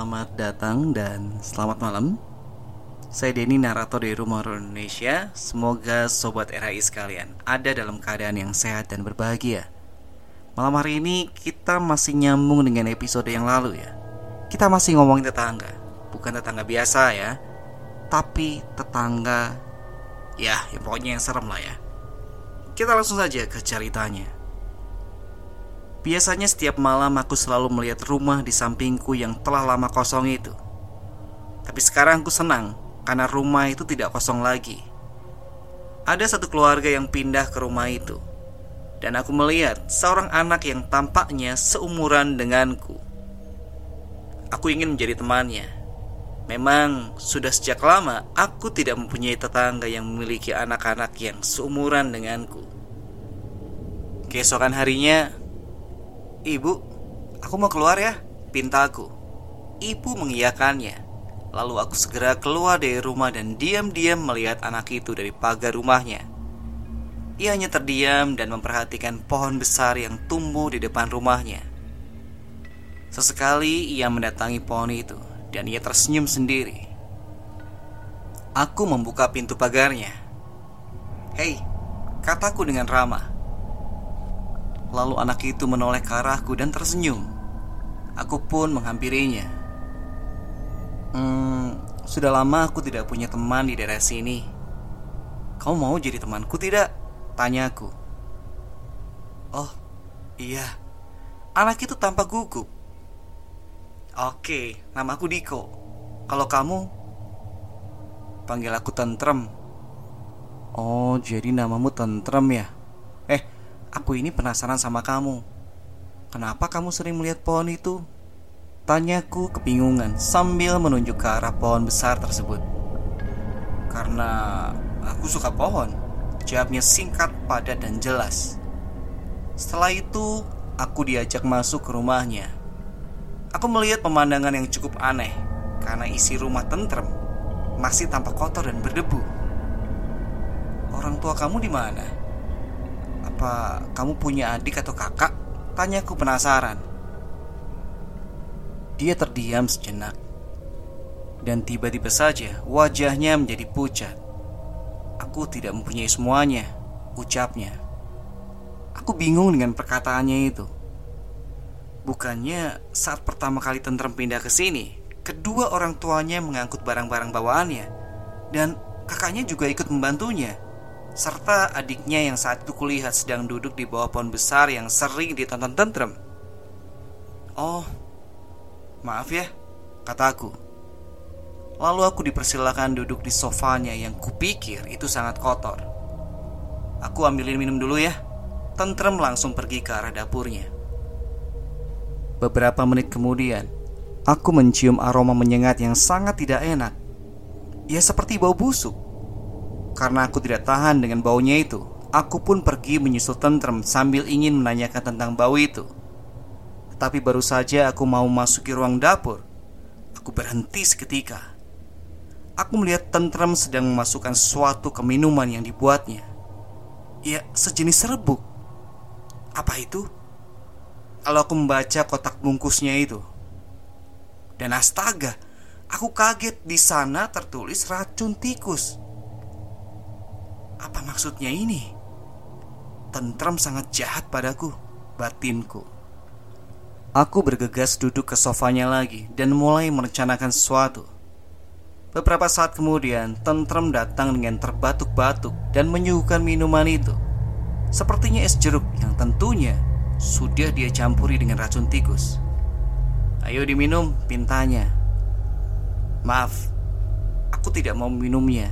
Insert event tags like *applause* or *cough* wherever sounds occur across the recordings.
Selamat datang dan selamat malam. Saya Denny, narator dari Rumah Horor Indonesia. Semoga sobat RHI sekalian ada dalam keadaan yang sehat dan berbahagia. Malam hari ini kita masih nyambung dengan episode yang lalu ya. Kita masih ngomongin tetangga, bukan tetangga biasa ya, tapi tetangga ya, yang pokoknya yang serem lah ya. Kita langsung saja ke ceritanya. Biasanya setiap malam aku selalu melihat rumah di sampingku yang telah lama kosong itu. Tapi sekarang aku senang karena rumah itu tidak kosong lagi. Ada satu keluarga yang pindah ke rumah itu. Dan aku melihat seorang anak yang tampaknya seumuran denganku. Aku ingin menjadi temannya. Memang sudah sejak lama aku tidak mempunyai tetangga yang memiliki anak-anak yang seumuran denganku. Keesokan harinya, Ibu, aku mau keluar ya, pintaku. Ibu mengiyakannya. Lalu aku segera keluar dari rumah dan diam-diam melihat anak itu dari pagar rumahnya. Ia hanya terdiam dan memperhatikan pohon besar yang tumbuh di depan rumahnya. Sesekali ia mendatangi pohon itu dan ia tersenyum sendiri. Aku membuka pintu pagarnya. Hei, kataku dengan ramah. Lalu anak itu menoleh ke arahku dan tersenyum. Aku pun menghampirinya. Hmm, sudah lama aku tidak punya teman di daerah sini. Kau mau jadi temanku tidak? Tanya aku. Oh, iya. Anak itu tampak gugup. Oke, nama aku Diko. Kalau kamu, panggil aku Tentrem. Oh, jadi namamu Tentrem ya? Aku ini penasaran sama kamu. Kenapa kamu sering melihat pohon itu? Tanyaku kebingungan sambil menunjuk ke arah pohon besar tersebut. Karena aku suka pohon. Jawabnya singkat, padat, dan jelas. Setelah itu, aku diajak masuk ke rumahnya. Aku melihat pemandangan yang cukup aneh karena isi rumah tentrem, masih tampak kotor dan berdebu. Orang tua kamu di mana? Apa kamu punya adik atau kakak? Tanyaku penasaran. Dia terdiam sejenak. Dan tiba-tiba saja wajahnya menjadi pucat. Aku tidak mempunyai semuanya, ucapnya. Aku bingung dengan perkataannya itu. Bukannya saat pertama kali tentrem pindah ke sini, kedua orang tuanya mengangkut barang-barang bawaannya dan kakaknya juga ikut membantunya serta adiknya yang saat itu kulihat sedang duduk di bawah pohon besar yang sering ditonton tentrem. Oh, maaf ya, kataku. Lalu aku dipersilakan duduk di sofanya yang kupikir itu sangat kotor. Aku ambilin minum dulu ya. Tentrem langsung pergi ke arah dapurnya. Beberapa menit kemudian, aku mencium aroma menyengat yang sangat tidak enak. Ya seperti bau busuk. Karena aku tidak tahan dengan baunya itu, aku pun pergi menyusul tentrem sambil ingin menanyakan tentang bau itu. Tapi baru saja aku mau masuki ruang dapur, aku berhenti seketika. Aku melihat tentrem sedang memasukkan sesuatu ke minuman yang dibuatnya. Ya, sejenis serbuk. Apa itu? Kalau aku membaca kotak bungkusnya itu. Dan astaga, aku kaget di sana tertulis racun tikus. Apa maksudnya ini? Tentram sangat jahat padaku, batinku. Aku bergegas duduk ke sofanya lagi dan mulai merencanakan sesuatu. Beberapa saat kemudian, Tentram datang dengan terbatuk-batuk dan menyuguhkan minuman itu. Sepertinya es jeruk yang tentunya sudah dia campuri dengan racun tikus. Ayo diminum, pintanya. Maaf, aku tidak mau minumnya.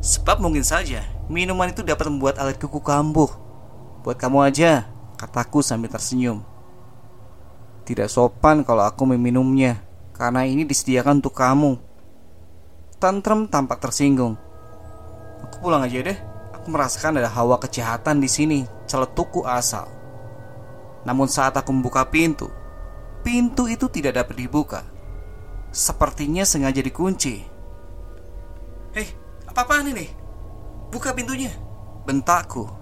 Sebab mungkin saja Minuman itu dapat membuat alat kuku kambuh. Buat kamu aja, kataku sambil tersenyum. Tidak sopan kalau aku meminumnya, karena ini disediakan untuk kamu. Tantrem tampak tersinggung. Aku pulang aja deh. Aku merasakan ada hawa kejahatan di sini, celetuku asal. Namun saat aku membuka pintu, pintu itu tidak dapat dibuka. Sepertinya sengaja dikunci. Hei, apa-apaan ini? Buka pintunya Bentakku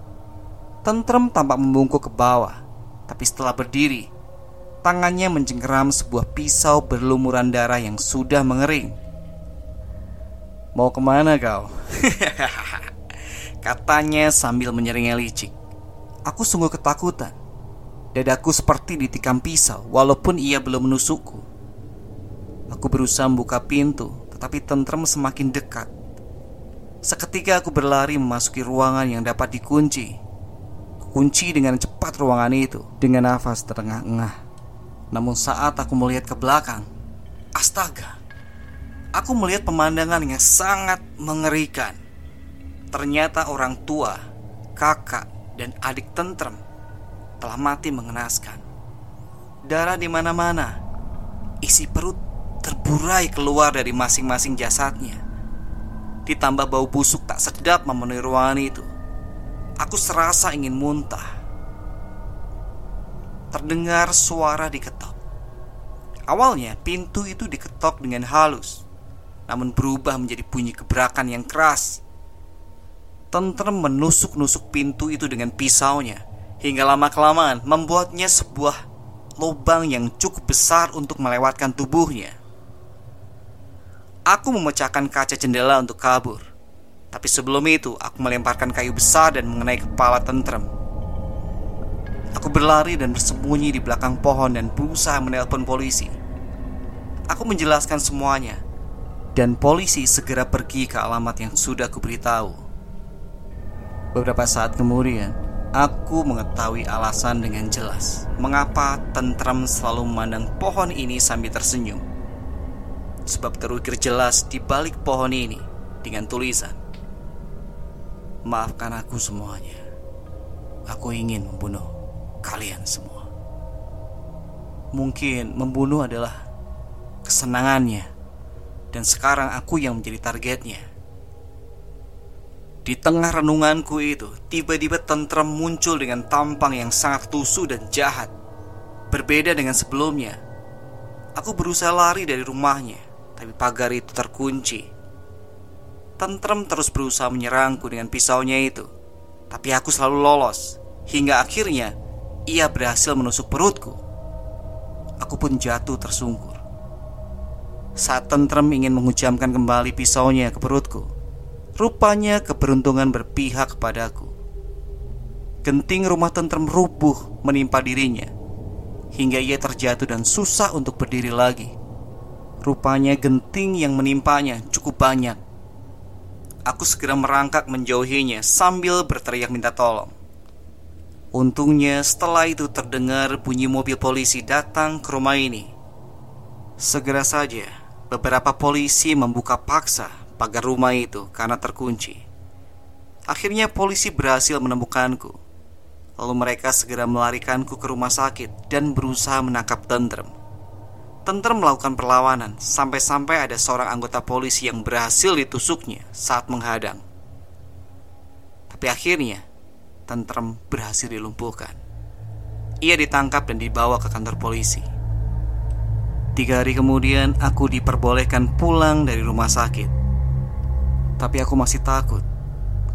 Tentrem tampak membungkuk ke bawah Tapi setelah berdiri Tangannya mencengkeram sebuah pisau berlumuran darah yang sudah mengering. Mau ke mana kau? *laughs* Katanya sambil menyeringai licik. Aku sungguh ketakutan. Dadaku seperti ditikam pisau walaupun ia belum menusukku. Aku berusaha membuka pintu, tetapi tentrem semakin dekat. Seketika aku berlari memasuki ruangan yang dapat dikunci. Kunci dengan cepat ruangan itu dengan nafas terengah-engah. Namun saat aku melihat ke belakang, astaga, aku melihat pemandangan yang sangat mengerikan. Ternyata orang tua, kakak, dan adik tentrem telah mati mengenaskan. Darah di mana-mana, isi perut terburai keluar dari masing-masing jasadnya. Ditambah bau busuk tak sedap memenuhi ruangan itu. Aku serasa ingin muntah. Terdengar suara diketok. Awalnya pintu itu diketok dengan halus Namun berubah menjadi bunyi gebrakan yang keras. Tentrem menusuk-nusuk pintu itu dengan pisaunya Hingga lama-kelamaan membuatnya sebuah lubang yang cukup besar untuk melewatkan tubuhnya Aku memecahkan kaca jendela untuk kabur. Tapi sebelum itu, aku melemparkan kayu besar dan mengenai kepala tentrem. Aku berlari dan bersembunyi di belakang pohon dan berusaha menelpon polisi. Aku menjelaskan semuanya, dan polisi segera pergi ke alamat yang sudah kuberitahu. Beberapa saat kemudian, aku mengetahui alasan dengan jelas mengapa tentrem selalu memandang pohon ini sambil tersenyum sebab terukir jelas di balik pohon ini dengan tulisan Maafkan aku semuanya. Aku ingin membunuh kalian semua. Mungkin membunuh adalah kesenangannya Dan sekarang aku yang menjadi targetnya. Di tengah renunganku itu Tiba-tiba tentrem muncul dengan tampang yang sangat tusuk dan jahat. Berbeda dengan sebelumnya Aku berusaha lari dari rumahnya tapi pagar itu terkunci. Tentrem terus berusaha menyerangku dengan pisaunya itu, tapi aku selalu lolos hingga akhirnya ia berhasil menusuk perutku. Aku pun jatuh tersungkur. Saat tentrem ingin menghujamkan kembali pisaunya ke perutku, rupanya keberuntungan berpihak kepadaku. Genting rumah tentrem rubuh menimpa dirinya hingga ia terjatuh dan susah untuk berdiri lagi. Rupanya genting yang menimpanya cukup banyak. Aku segera merangkak menjauhinya sambil berteriak minta tolong. Untungnya setelah itu terdengar bunyi mobil polisi datang ke rumah ini. Segera saja beberapa polisi membuka paksa pagar rumah itu karena terkunci. Akhirnya polisi berhasil menemukanku. Lalu mereka segera melarikanku ke rumah sakit dan berusaha menangkap tentrem. Tenter melakukan perlawanan sampai-sampai ada seorang anggota polisi yang berhasil ditusuknya saat menghadang. Tapi akhirnya, Tentrem berhasil dilumpuhkan. Ia ditangkap dan dibawa ke kantor polisi. Tiga hari kemudian, aku diperbolehkan pulang dari rumah sakit. Tapi aku masih takut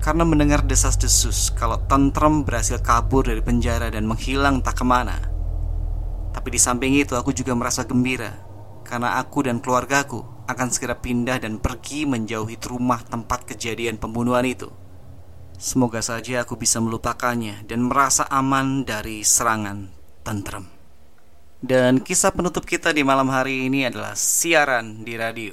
karena mendengar desas-desus kalau Tentrem berhasil kabur dari penjara dan menghilang tak ke mana. Tapi di samping itu aku juga merasa gembira. Karena aku dan keluargaku akan segera pindah dan pergi menjauhi rumah tempat kejadian pembunuhan itu. Semoga saja aku bisa melupakannya dan merasa aman dari serangan tentrem. Dan kisah penutup kita di malam hari ini adalah siaran di radio.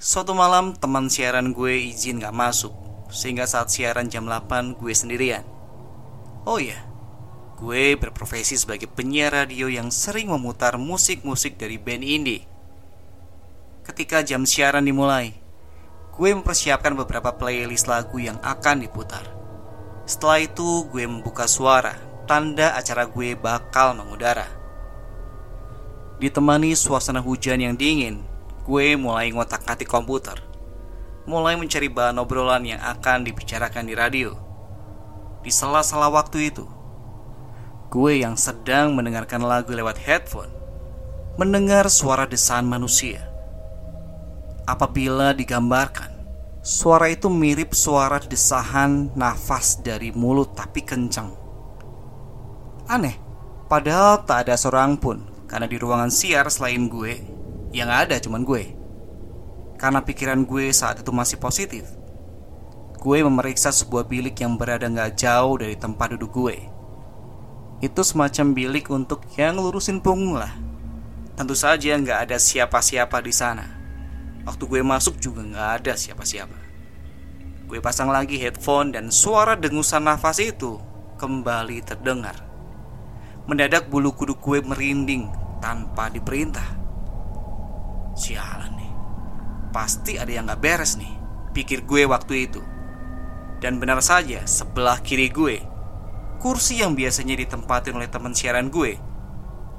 Suatu malam teman siaran gue izin gak masuk Sehingga saat siaran jam 8 gue sendirian. Oh iya, Gue berprofesi sebagai penyiar radio yang sering memutar musik-musik dari band indie. Ketika jam siaran dimulai, gue mempersiapkan beberapa playlist lagu yang akan diputar. Setelah itu, gue membuka suara, tanda acara gue bakal mengudara. Ditemani suasana hujan yang dingin, gue mulai ngotak-ngatik komputer. Mulai mencari bahan obrolan yang akan dibicarakan di radio. Di sela-sela waktu itu, Gue yang sedang mendengarkan lagu lewat headphone. Mendengar suara desahan manusia. Apabila digambarkan Suara itu mirip suara desahan nafas dari mulut tapi kencang. Aneh Padahal tak ada seorang pun Karena di ruangan siar selain gue Yang ada cuman gue. Karena pikiran gue saat itu masih positif. Gue memeriksa sebuah bilik yang berada gak jauh dari tempat duduk gue Itu semacam bilik untuk yang lurusin punggung lah. Tentu saja gak ada siapa-siapa di sana. Waktu gue masuk juga gak ada siapa-siapa. Gue pasang lagi headphone dan suara dengusan nafas itu kembali terdengar. Mendadak bulu kuduk gue merinding tanpa diperintah. Sialan nih. Pasti ada yang gak beres nih Pikir gue waktu itu. Dan benar saja sebelah kiri gue Kursi yang biasanya ditempatin oleh teman siaran gue.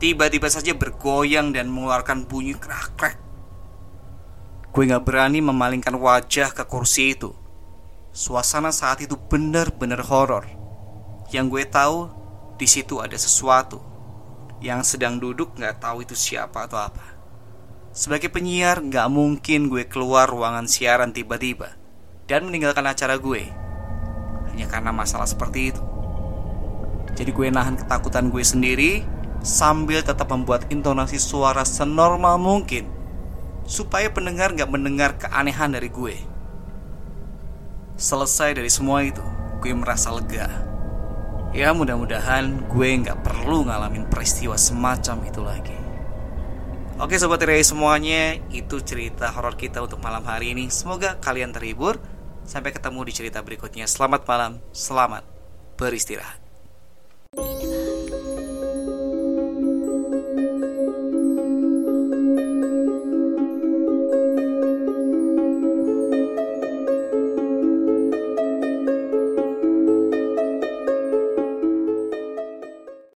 Tiba-tiba saja bergoyang dan mengeluarkan bunyi krak-krak Gue gak berani memalingkan wajah ke kursi itu. Suasana saat itu benar-benar horor. Yang gue tahu di situ ada sesuatu. Yang sedang duduk nggak tahu itu siapa atau apa. Sebagai penyiar nggak mungkin gue keluar ruangan siaran tiba-tiba dan meninggalkan acara gue. Hanya karena masalah seperti itu. Jadi gue nahan ketakutan gue sendiri sambil tetap membuat intonasi suara senormal mungkin supaya pendengar nggak mendengar keanehan dari gue. Selesai dari semua itu, gue merasa lega. Ya mudah-mudahan gue nggak perlu ngalamin peristiwa semacam itu lagi. Oke sobat tirai semuanya Itu cerita horor kita untuk malam hari ini. Semoga kalian terhibur. Sampai ketemu di cerita berikutnya. Selamat malam, selamat beristirahat